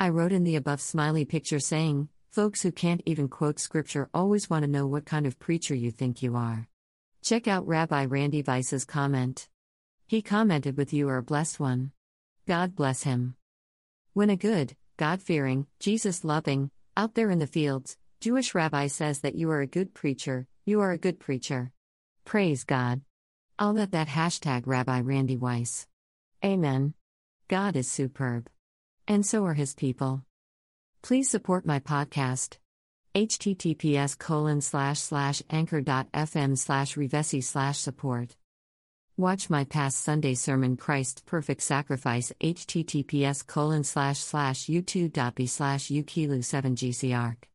I wrote in the above smiley picture saying, Folks who can't even quote scripture always want to know what kind of preacher you think you are. Check out Rabbi Randy Weiss's comment. He commented with You are a blessed one. God bless him. When a good, God fearing, Jesus loving, out there in the fields, Jewish rabbi says that you are a good preacher, you are a good preacher. Praise God. I'll let that hashtag Rabbi Randy Weiss. Amen. God is superb. And so are his people. Please support my podcast. https colon slash slash anchor.fm slash revesi slash support. Watch my past Sunday sermon Christ's Perfect Sacrifice https colon slash slash youtube.b slash ukilu 7 gcark.